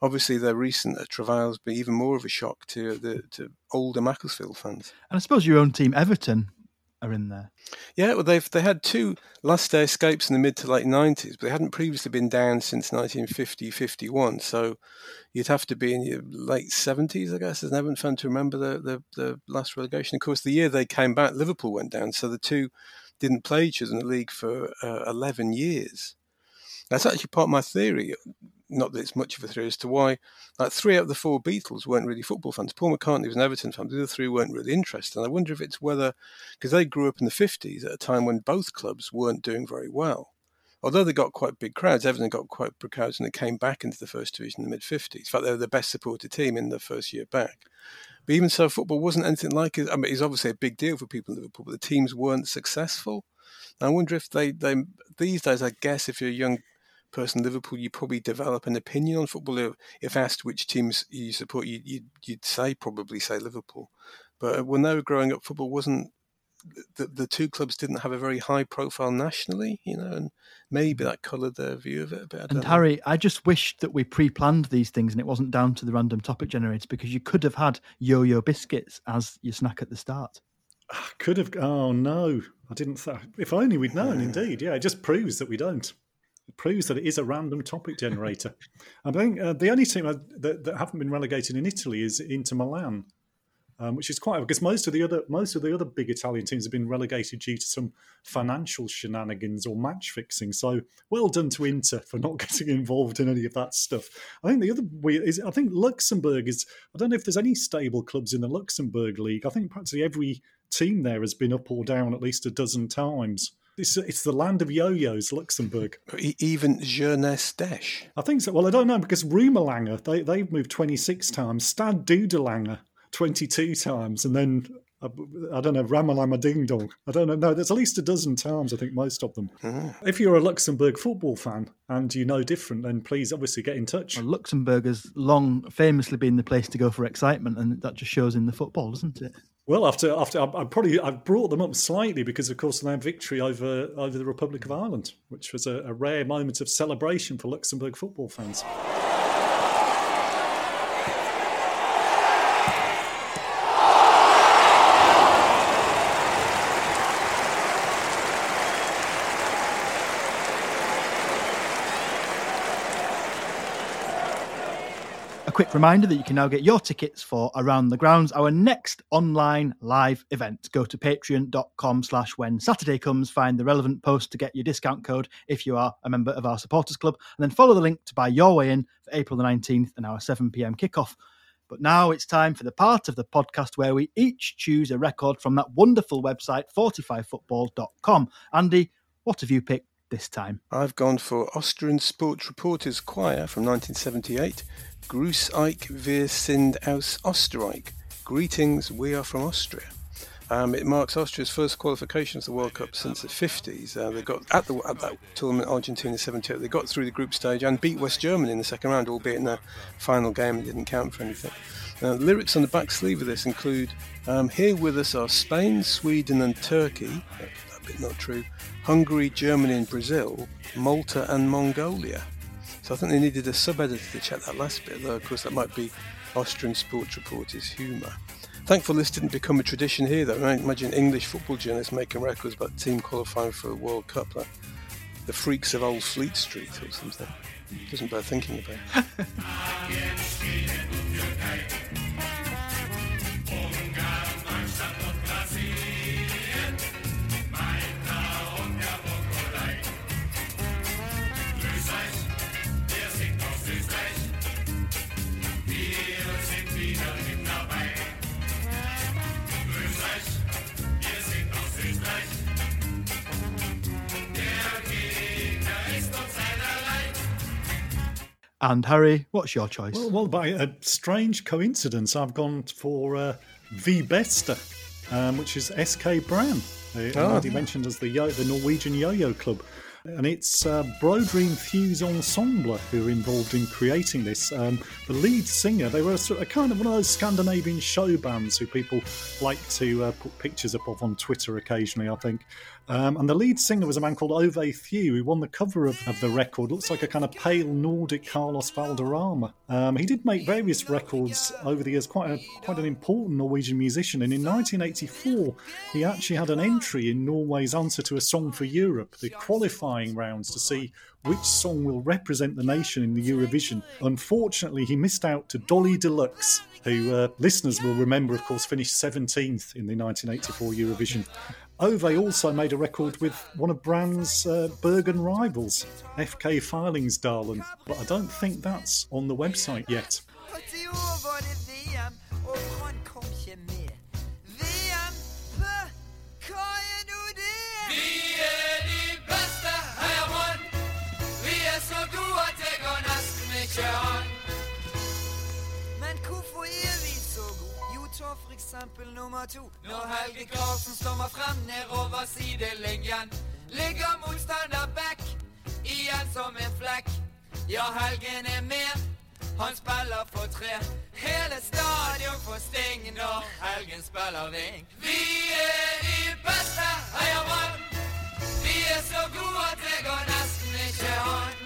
obviously their recent uh, travails be even more of a shock to the to older Macclesfield fans. And I suppose your own team, Everton, are in there. Yeah, well, they've they had two last day escapes in the mid to late nineties, but they hadn't previously been down since 1950-51. So you'd have to be in your late seventies, I guess, as an Everton fan to remember the, the the last relegation. Of course, the year they came back, Liverpool went down, so the two didn't play each other in the league for uh, eleven years. That's actually part of my theory. Not that it's much of a theory as to why, like three out of the four Beatles weren't really football fans. Paul McCartney was an Everton fan. The other three weren't really interested. And I wonder if it's whether because they grew up in the fifties at a time when both clubs weren't doing very well. Although they got quite big crowds, Everton got quite big crowds when they came back into the first division in the mid fifties. In fact, they were the best supported team in the first year back. But even so, football wasn't anything like it. I mean, it's obviously a big deal for people in Liverpool, but the teams weren't successful. I wonder if they, they these days, I guess, if you're a young person in Liverpool, you probably develop an opinion on football. If asked which teams you support, you, you'd, you'd say probably say Liverpool. But when they were growing up, football wasn't the, the two clubs didn't have a very high profile nationally, you know, and maybe that coloured their view of it a bit. I and Harry, I just wish that we pre-planned these things and it wasn't down to the random topic generator because you could have had yo-yo biscuits as your snack at the start. Ah, could have. Oh no, I didn't. Th- if only we'd known. Indeed, yeah. It just proves that we don't. It proves that it is a random topic generator. I think uh, the only team that, that, haven't been relegated in Italy is Inter Milan, um, which is quite because most of the other most of the other big Italian teams have been relegated due to some financial shenanigans or match fixing. So well done to Inter for not getting involved in any of that stuff. I think the other is I think Luxembourg is. I don't know if there's any stable clubs in the Luxembourg league. I think practically every team there has been up or down at least a dozen times. It's, it's the land of yo-yos, Luxembourg. Even Jeunesse Desch. I think so. Well, I don't know because Rumelanger, they, they've moved 26 times. Stade Dudelange, 22 times. And then I, I don't know, Ramalama Ding Dong. I don't know. No, there's at least a dozen times, I think, most of them. Mm-hmm. If you're a Luxembourg football fan and you know different, then please obviously get in touch. Well, Luxembourg has long famously been the place to go for excitement, and that just shows in the football, doesn't it? Well, after after I, I probably I brought them up slightly because, of course, their victory over over the Republic of Ireland, which was a, a rare moment of celebration for Luxembourg football fans. Quick reminder that you can now get your tickets for Around the Grounds, our next online live event. Go to patreon.com slash when Saturday comes, find the relevant post to get your discount code if you are a member of our supporters club, and then follow the link to buy your way in for April the 19th and our 7pm kickoff. But now it's time for the part of the podcast where we each choose a record from that wonderful website, 45football.com. Andy, what have you picked this time? I've gone for Austrian Sports Reporters Choir from 1978. Gruß euch, wir sind aus Österreich. Greetings, we are from Austria. Um, it marks Austria's first qualification to the World Cup since the 50s. Uh, they got at the at that tournament, Argentina 78. They got through the group stage and beat West Germany in the second round, albeit in the final game it didn't count for anything. Uh, lyrics on the back sleeve of this include um, Here with us are Spain, Sweden, and Turkey. Bit not true. Hungary, Germany, and Brazil, Malta, and Mongolia. So I think they needed a sub editor to check that last bit, though, of course, that might be Austrian sports reporters' humour. Thankfully, this didn't become a tradition here, though. I imagine English football journalists making records about team qualifying for a World Cup, like the freaks of Old Fleet Street or something. Doesn't bear thinking about. And Harry, what's your choice? Well, well, by a strange coincidence, I've gone for uh, V Besta, um, which is SK Brann. Uh, Oh. already mentioned as the yo- the Norwegian yo-yo club. And it's uh, Brodream Fuse Ensemble who are involved in creating this. Um, the lead singer, they were a, sort of, kind of one of those Scandinavian show bands who people like to uh, put pictures up of on Twitter occasionally, I think. Um, and the lead singer was a man called Ove Thew, who won the cover of, of the record. Looks like a kind of pale Nordic Carlos Valderrama. Um, he did make various records over the years, quite a, quite an important Norwegian musician. And in 1984, he actually had an entry in Norway's answer to a song for Europe, the qualifying rounds to see which song will represent the nation in the Eurovision. Unfortunately, he missed out to Dollie de Luxe, who uh, listeners will remember, of course, finished 17th in the 1984 Eurovision. Ove also made a record with one of Brann's uh, Bergen rivals, FK Fyllingsdalen, but I don't think that's on the website yet. Ta for eksempel nummer to. Når Helge Karlsen stormer frem nedover sidelinjen, ligger motstander back igjen som en flekk. Ja, Helgen er med, han spiller for tre. Hele stadion får sting når Helgen spiller ving. Vi er de beste, heia Brann! Vi er så gode at det går nesten ikke an.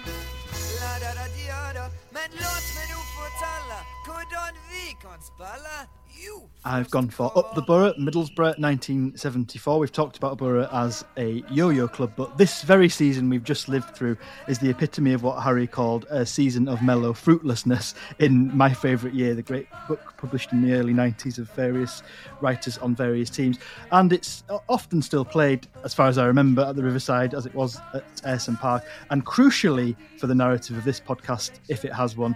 La da da dia da. Men låt meg nå fortelle hvordan vi kan spille. Jo, I've gone for Up the Borough, Middlesbrough, 1974. We've talked about Borough as a yo-yo club, but this very season we've just lived through is the epitome of what Harry called a season of mellow fruitlessness in My Favourite Year, the great book published in the early 90s of various writers on various teams. And it's often still played, as far as I remember, at the Riverside as it was at Ayresome Park. And crucially for the narrative of this podcast, if it has one,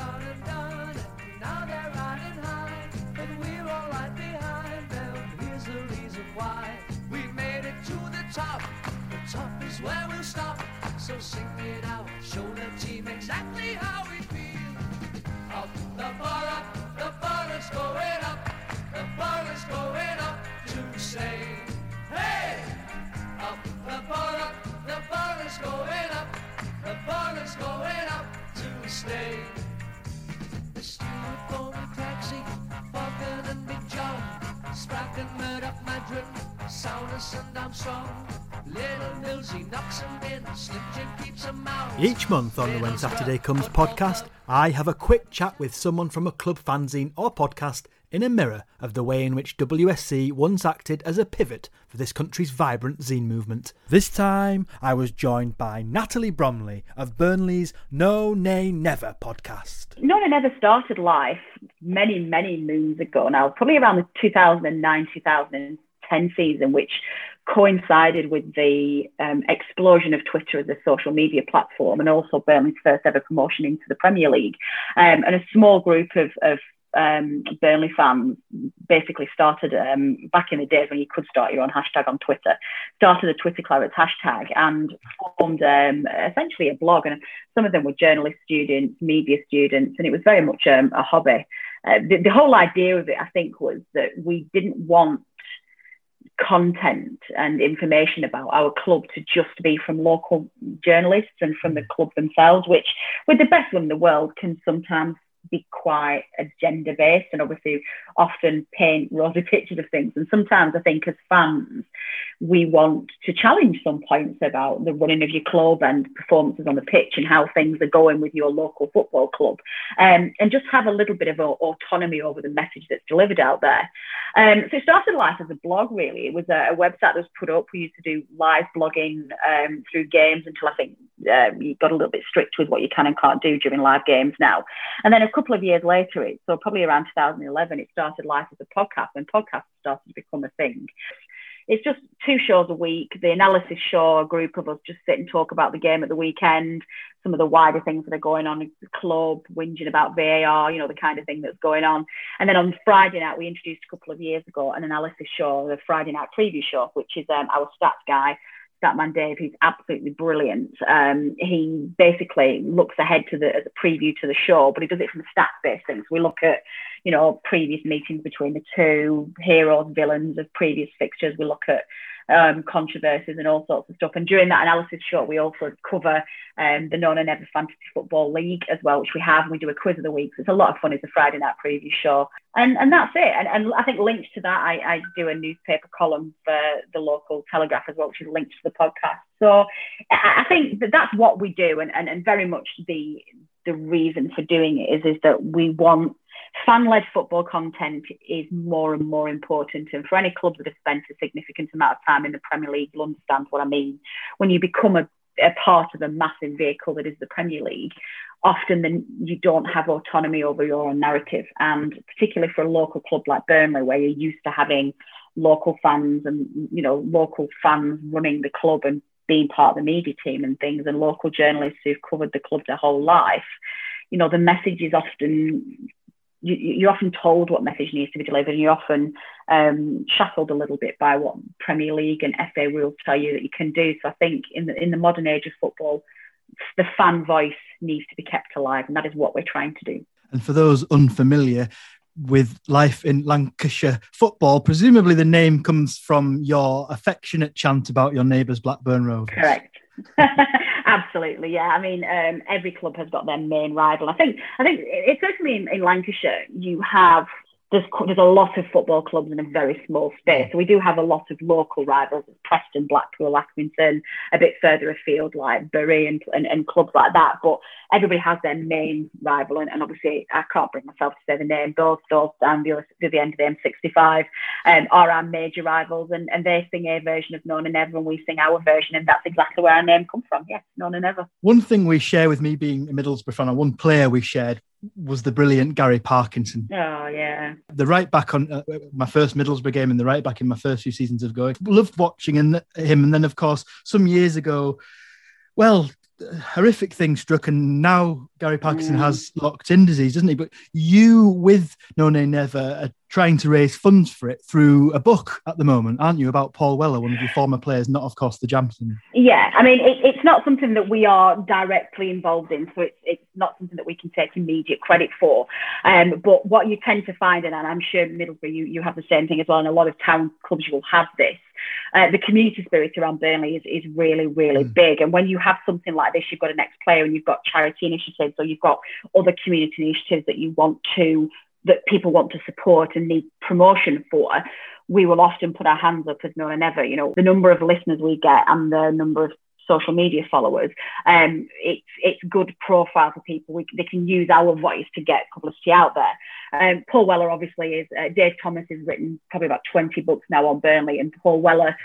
exactly how we feel. Up the bar up, the bar is going up. The bar is going up to stay. Hey! Up the bar up, the bar is going up. The bar is going up to stay. The steward the taxi, Falcon and Big John, Spraggon, Murdoch, Maddren, Sauna, Sundown Strong. Little Millsy knocks 'em in, Slim Jim keeps 'em out. Each month on the When Saturday Comes podcast, I have a quick chat with someone from a club fanzine or podcast in a mirror of the way in which WSC once acted as a pivot for this country's vibrant zine movement. This time, I was joined by Natalie Bromley of Burnley's No Nay Never podcast. No Nay Never started life many, many moons ago now, probably around the 2009 2010 season, which coincided with the um, explosion of Twitter as a social media platform and also Burnley's first ever promotion into the Premier League. Um, and a small group of, of um, Burnley fans basically started um, back in the days when you could start your own hashtag on Twitter, started a Twitter Clarets hashtag and formed um, essentially a blog. And some of them were journalist students, media students, and it was very much um, a hobby. Uh, the, the whole idea of it, I think, was that we didn't want content and information about our club to just be from local journalists and from the mm. club themselves, which, with the best one in the world, can sometimes be quite agenda based and obviously often paint rosy pictures of things. And sometimes I think as fans, we want to challenge some points about the running of your club and performances on the pitch and how things are going with your local football club. Um, and just have a little bit of autonomy over the message that's delivered out there. Um, so it started life as a blog, really. It was a, a, website that was put up. We used to do live blogging um, through games until I think um, you got a little bit strict with what you can and can't do during live games now. And then a couple of years later, it so probably around 2011, it started life as a podcast when podcasts started to become a thing. It's just two shows a week. The analysis show, a group of us just sit and talk about the game at the weekend, some of the wider things that are going on in the club, whinging about VAR, you know, the kind of thing that's going on. And then on Friday night, we introduced a couple of years ago an analysis show, the Friday night preview show, which is um, our stats guy Statman Dave, who's absolutely brilliant. Um, he basically looks ahead to the as a preview to the show, but he does it from stats based. So we look at, you know, previous meetings between the two heroes, villains of previous fixtures. We look at um, controversies and all sorts of stuff. And during that analysis show, we also cover um, the No Nay Never Fantasy Football League as well, which we have. And we do a quiz of the week. So it's a lot of fun. It's a Friday night preview show. And, and that's it. And, and I think linked to that, I, I do a newspaper column for the local Telegraph as well, which is linked to the podcast. So I, I think that that's what we do. And, and, and very much the, the reason for doing it is, is that we want fan-led football content is more and more important. And for any club that has spent a significant amount of time in the Premier League, will understand what I mean. When you become a, a part of a massive vehicle that is the Premier League, often then you don't have autonomy over your own narrative. And particularly for a local club like Burnley, where you're used to having local fans and you know local fans running the club and being part of the media team and things, and local journalists who've covered the club their whole life. You know, the message is often you, you're often told what message needs to be delivered, and you're often um, shackled a little bit by what Premier League and FA rules tell you that you can do. So I think in the in the modern age of football, the fan voice needs to be kept alive, and that is what we're trying to do. And for those unfamiliar with life in Lancashire football, presumably the name comes from your affectionate chant about your neighbours Blackburn Rovers. Correct. Absolutely, yeah. I mean, um, every club has got their main rival. I think, I think, certainly in, in Lancashire, you have there's, there's a lot of football clubs in a very small space. So we do have a lot of local rivals, Preston, Blackpool, Accrington, a bit further afield like Bury and, and, and clubs like that. But everybody has their main rival. And, and, obviously, I can't bring myself to say the name. Those, those down the, the, the end of the M65 um, are our major rivals. And, and they sing a version of No Nay Never and we sing our version. And that's exactly where our name comes from. Yes, No Nay Never. One thing we share with me being a Middlesbrough fan, one player we shared was the brilliant Gary Parkinson. Oh yeah, the right back on uh, my first Middlesbrough game and the right back in my first few seasons of going. Loved watching him, and then of course some years ago, well, horrific thing struck, and now Gary Parkinson mm. has locked in disease, doesn't he? But you, with No Nay Never, are trying to raise funds for it through a book at the moment, aren't you? About Paul Weller, one of your former players, not of course the Jamson. Yeah, I mean, it, it's not something that we are directly involved in, so it's it's not something that we can take immediate credit for. Um, but what you tend to find, and I'm sure Middlesbrough, you you have the same thing as well, and a lot of town clubs will have this uh, the community spirit around Burnley is, is really, really mm. big. And when you have something like this, you've got an ex player and you've got charity initiatives or you've got other community initiatives that you want to, that people want to support and need promotion for, we will often put our hands up as No Nay Never. You know, the number of listeners we get and the number of social media followers, um, it's it's good profile for people. We, they can use our voice to get publicity out there. Um, Paul Weller obviously is. Uh, Dave Thomas has written probably about 20 books now on Burnley, and Paul Weller,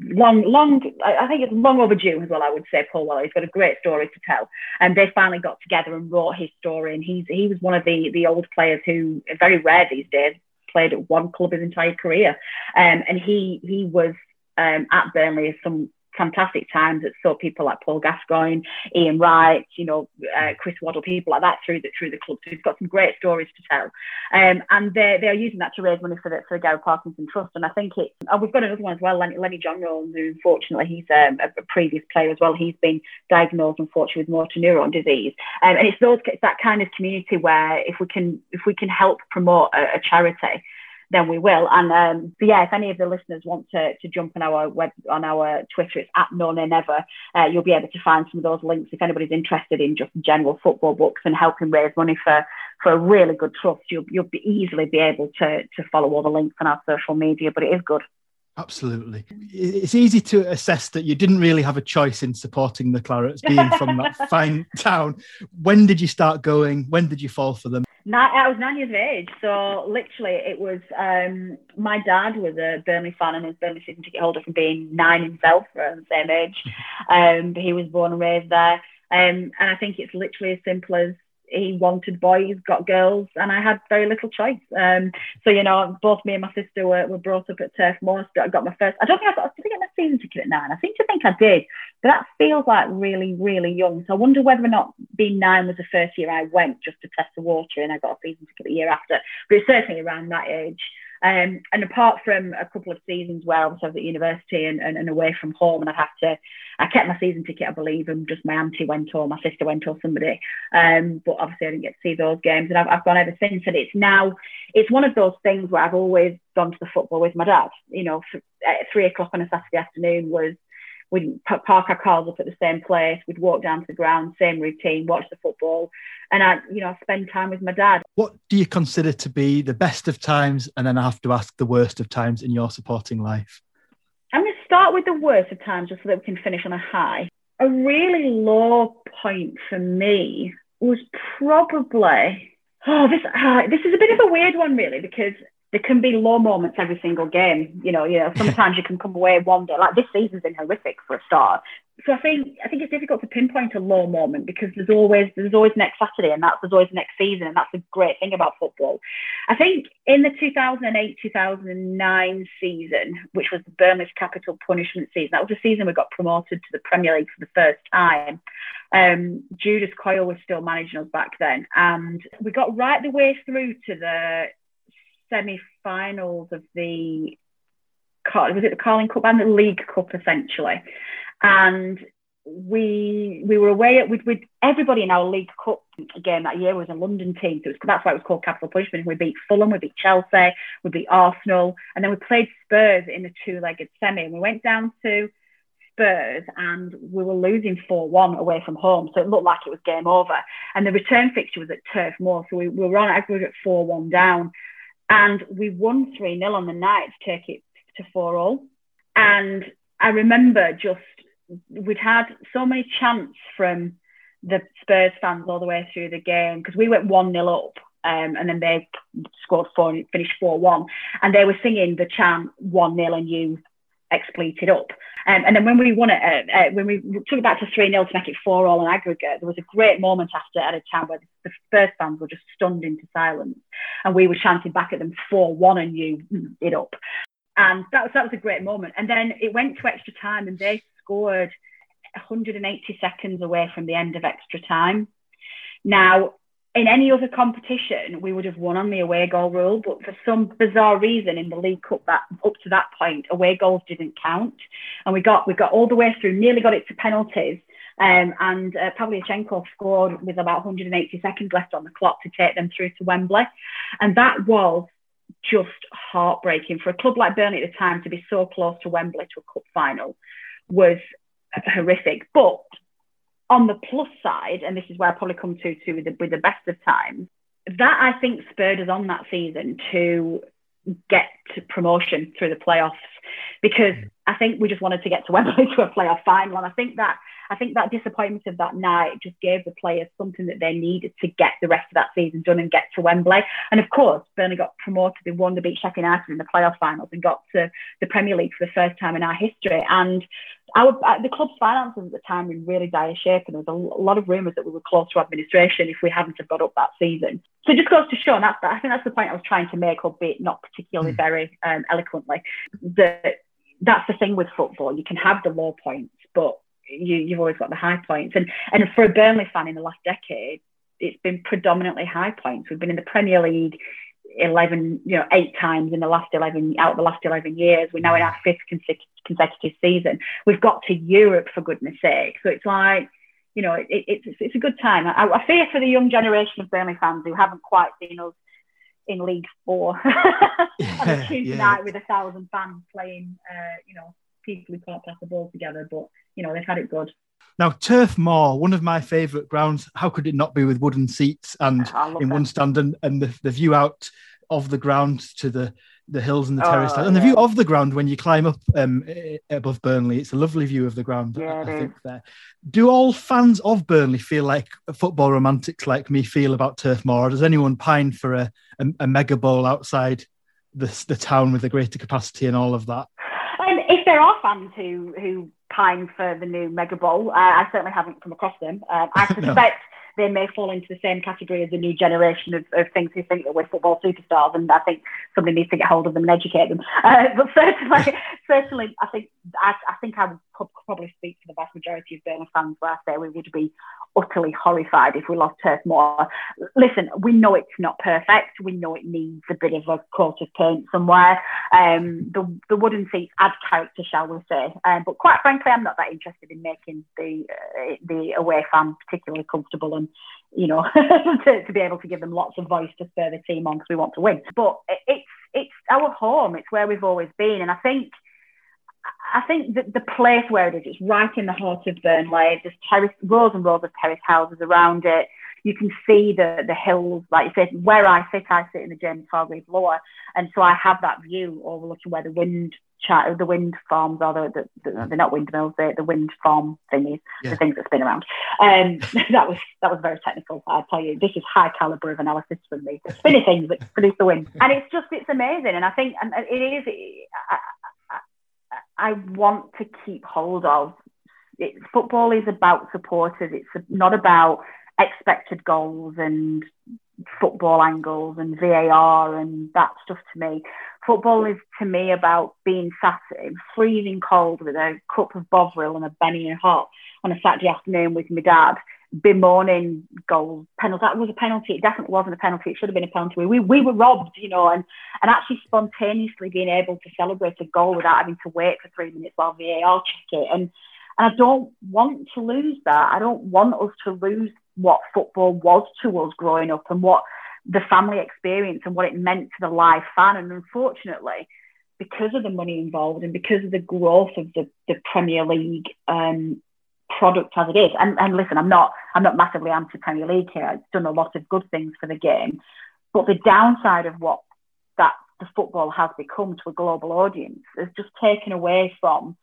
long, long, I think it's long overdue as well. I would say Paul Weller. He's got a great story to tell, and they finally got together and wrote his story. And he's he was one of the the old players who very rare these days played at one club his entire career, um, and he he was um, at Burnley as some fantastic times that saw people like Paul Gascoigne, Ian Wright, you know, uh, Chris Waddle, people like that through the through the club. So he's got some great stories to tell, um, and they they are using that to raise money for the for the Gary Parkinson Trust. And I think it. And we've got another one as well, Lenny, Lenny Johnrose, who unfortunately he's um, a, a, previous player as well. He's been diagnosed unfortunately with motor neuron disease, um, and it's those it's that kind of community where if we can if we can help promote a, a charity then we will. And um, but yeah, if any of the listeners want to, to jump on our web on our Twitter, it's at no nay never. Uh, you'll be able to find some of those links if anybody's interested in just general football books and helping raise money for for a really good trust. You'll you'll be easily be able to to follow all the links on our social media, but it is good. Absolutely. It's easy to assess that you didn't really have a choice in supporting the Clarets being from that fine town. When did you start going? When did you fall for them? Nine, I was nine years of age, so literally it was. Um, my dad was a Burnley fan and his Burnley season ticket holder from being nine himself, around the same age. Um, he was born and raised there, um, and I think it's literally as simple as he wanted boys, got girls, and I had very little choice. Um, so you know, both me and my sister were, were brought up at Turf Moor. I got my first. I don't think I got. Think I my season ticket at nine. I think to think I did, but that feels like really, really young. So I wonder whether or not being nine was the first year I went just to test the water, and I got a season ticket the year after. But it's certainly around that age. Um, and apart from a couple of seasons where I was at university and, and, and, away from home, and I'd have to, I kept my season ticket, I believe, and just my auntie went or my sister went or somebody. Um, but obviously, I didn't get to see those games, and I've, I've gone ever since. And it's now, it's one of those things where I've always gone to the football with my dad. You know, at three o'clock on a Saturday afternoon was we'd park our cars up at the same place. We'd walk down to the ground, same routine, watch the football, and I, you know, spend time with my dad. What do you consider to be the best of times, and then I have to ask the worst of times in your supporting life? I'm going to start with the worst of times, just so that we can finish on a high. A really low point for me was probably. Oh, this uh, this is a bit of a weird one, really, because there can be low moments every single game. You know, you know, sometimes you can come away one day. Like this season's been horrific for a start. So I think I think it's difficult to pinpoint a low moment because there's always there's always next Saturday and that's there's always next season and that's the great thing about football. I think in the 2008-2009 season, which was the Burnley's capital punishment season, that was the season we got promoted to the Premier League for the first time. Um, Judas Coyle was still managing us back then, and we got right the way through to the semi-finals of the was it the Carling Cup and the League Cup essentially, and we we were away with with everybody in our League Cup game that year was a London team, so was, that's why it was called Capital Punishment. We beat Fulham, we beat Chelsea, we beat Arsenal, and then we played Spurs in the two-legged semi, and we went down to Spurs and we were losing 4 1 away from home. So it looked like it was game over. And the return fixture was at Turf Moor. So we, we were on aggregate 4 1 down. And we won 3 0 on the night to take it to 4 all. And I remember just, we'd had so many chants from the Spurs fans all the way through the game because we went 1 0 up. Um, and then they scored four, finished 4 1. And they were singing the chant 1 0 and you expleted up. Um, and then when we won it, uh, uh, when we took it back to 3 0 to make it 4 all in aggregate, there was a great moment after at a time where the first fans were just stunned into silence. And we were chanting back at them 4 1 and you it up. And that was, that was a great moment. And then it went to extra time and they scored 180 seconds away from the end of extra time. Now, in any other competition, we would have won on the away goal rule, but for some bizarre reason in the League Cup, that up to that point, away goals didn't count, and we got we got all the way through, nearly got it to penalties, um, and uh, Pavlyuchenko scored with about 180 seconds left on the clock to take them through to Wembley, and that was just heartbreaking for a club like Burnley at the time to be so close to Wembley to a cup final was horrific, but on the plus side, and this is where I probably come to to with the, with the best of times, that I think spurred us on that season to get to promotion through the playoffs because I think we just wanted to get to Wembley to a playoff final, and I think that I think that disappointment of that night just gave the players something that they needed to get the rest of that season done and get to Wembley. And of course, Burnley got promoted. They won the beat Sheffield United in the playoff finals and got to the Premier League for the first time in our history. And our, uh, the club's finances at the time were in really dire shape, and there was a lot of rumours that we were close to administration if we hadn't have got up that season. So it just goes to show, and that's I think that's the point I was trying to make, albeit not particularly mm. very um, eloquently. That that's the thing with football. You can have the low points, but you, you've always got the high points. And and for a Burnley fan in the last decade, it's been predominantly high points. We've been in the Premier League 11, you know, eight times in the last 11, out of the last 11 years. We're now in our fifth consecutive season. We've got to Europe for goodness sake. So it's like, you know, it, it's, it's a good time. I, I fear for the young generation of Burnley fans who haven't quite seen us in League Four yeah, on a Tuesday yeah. night with a thousand fans playing, uh, you know, people who can't pass the ball together. But you know, they've had it good. Now, Turf Moor, one of my favourite grounds. How could it not be with wooden seats and in that. one stand and, and the, the view out of the ground to the the hills and the terrace oh, and the view of the ground when you climb up um, above Burnley. It's a lovely view of the ground. Yeah, I think there. Do all fans of Burnley feel like football romantics like me feel about Turf Moor? Or does anyone pine for a, a, a mega bowl outside the, the town with a greater capacity and all of that? Um, if there are fans who who pine for the new Mega Bowl. Uh, I certainly haven't come across them. Um, I suspect no. They may fall into the same category as the new generation of, of things who think that we're football superstars, and I think somebody needs to get hold of them and educate them. Uh, but certainly, certainly, I think I, I think I would probably speak for the vast majority of Burnley fans where I say we would be utterly horrified if we lost Turf Moor. Listen, we know it's not perfect. We know it needs a bit of a coat of paint somewhere. Um, the, the wooden seats add character, shall we say. Um, but quite frankly, I'm not that interested in making the uh, the away fan particularly comfortable you know, to, to be able to give them lots of voice to spur the team on because we want to win. But it's it's our home. It's where we've always been. And I think I think that the place where it is, it's right in the heart of Burnley. There's terrace, rows and rows of terrace houses around it. You can see the the hills, like you said, where I sit, I sit in the James Hargreaves Lower, and so I have that view overlooking where the wind chat, the wind farms are. The, the, the, they're not windmills, they're the wind farm thingies, yeah. the things that spin around. Um, that was that was very technical. I tell you, this is high caliber of analysis from me. The spinny things that produce the wind, and it's just it's amazing. And I think and it is. I, I want to keep hold of. It, football is about supporters. It's not about expected goals and football angles and VAR and that stuff to me. Football is to me about being sat in freezing cold with a cup of Bovril and a Benny and hot on a Saturday afternoon with my dad bemoaning goals, penalty. That was a penalty. It definitely wasn't a penalty. It should have been a penalty. We, we were robbed, you know, and, and actually spontaneously being able to celebrate a goal without having to wait for three minutes while VAR check it. And, and I don't want to lose that. I don't want us to lose what football was to us growing up and what the family experience and what it meant to the live fan. And unfortunately, because of the money involved and because of the growth of the, the Premier League um, product as it is. And, and listen, I'm not I'm not massively anti Premier League here. It's done a lot of good things for the game, but the downside of what that the football has become to a global audience is just taken away from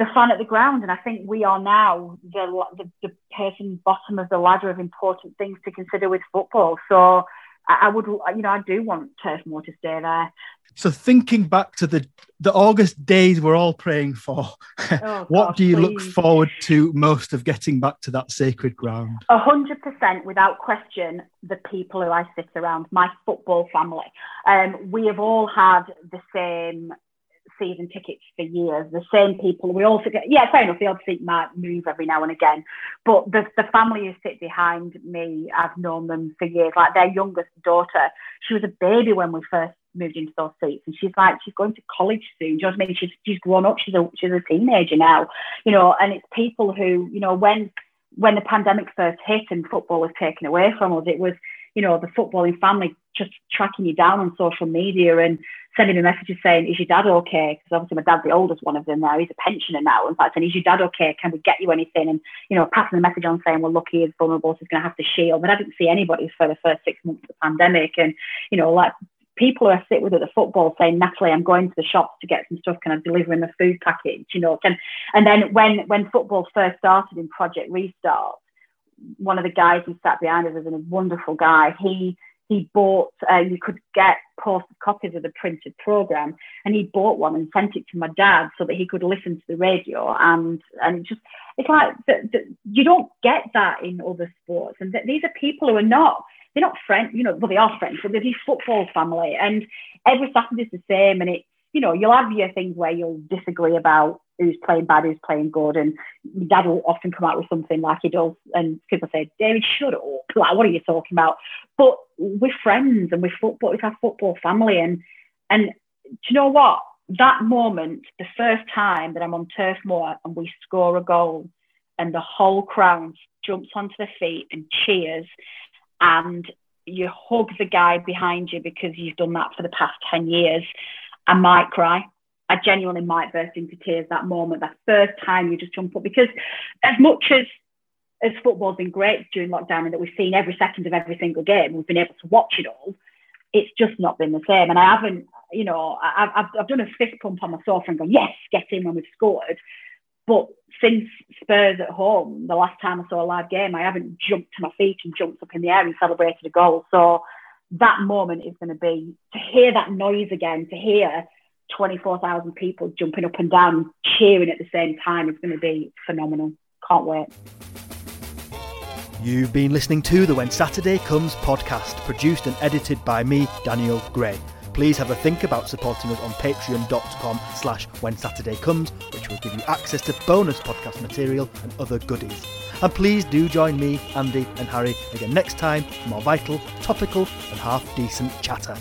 the fan at the ground. And I think we are now the, the, the person bottom of the ladder of important things to consider with football. So I, would, you know, I do want Turf Moor to stay there. So thinking back to the the August days we're all praying for, oh, what God, do you please. look forward to most of getting back to that sacred ground? A hundred percent, without question, the people who I sit around, my football family. Um, we have all had the same season tickets for years. The same people. We also get yeah, fair enough. The odd seat might move every now and again, but the the family who sit behind me, I've known them for years. Like their youngest daughter, she was a baby when we first moved into those seats, and she's like she's going to college soon. Do you know what I mean? She's she's grown up. She's a she's a teenager now, you know. And it's people who you know when when the pandemic first hit and football was taken away from us, it was you know the footballing family just tracking you down on social media and sending me messages saying, "Is your dad okay?" Because obviously my dad's the oldest one of them now. He's a pensioner now. In fact, saying, "Is your dad okay? Can we get you anything?" And you know, passing the message on saying, "Well, look, he is vulnerable. So he's going to have to shield." But I didn't see anybody for the first six months of the pandemic, and you know, like people who I sit with at the football saying, Natalie, I'm going to the shops to get some stuff. Can I deliver in the food package? You know, can, and then when when football first started in Project Restart, one of the guys who sat behind us was a wonderful guy. He he bought uh, you could get posted copies of the printed program, and he bought one and sent it to my dad so that he could listen to the radio. And and it just it's like the, the, you don't get that in other sports, and th- these are people who are not they're not friends, you know, well, they are friends, but they're this football family. And every Saturday's the same. And it's, you know, you'll have your things where you'll disagree about who's playing bad, who's playing good. And dad will often come out with something like he does. And people say, David, shut up. Like, what are you talking about? But we're friends and we're football, it's our football family. And, and do you know what? That moment, the first time that I'm on Turf Moor and we score a goal and the whole crowd jumps onto their feet and cheers and you hug the guy behind you because you've done that for the past 10 years, I might cry. I genuinely might burst into tears that moment, that first time you just jump up. Because as much as as football's been great during lockdown and that we've seen every second of every single game, we've been able to watch it all, it's just not been the same. And I haven't, you know, I've, I've done a fist pump on my sofa and gone, yes, get in when we've scored. But since Spurs at home, the last time I saw a live game, I haven't jumped to my feet and jumped up in the air and celebrated a goal. So that moment is going to be to hear that noise again, to hear 24,000 people jumping up and down, cheering at the same time is going to be phenomenal. Can't wait. You've been listening to the When Saturday Comes podcast, produced and edited by me, Daniel Gray please have a think about supporting us on patreon.com slash when Saturday comes, which will give you access to bonus podcast material and other goodies. And please do join me, Andy and Harry again next time for more vital, topical and half decent chatter.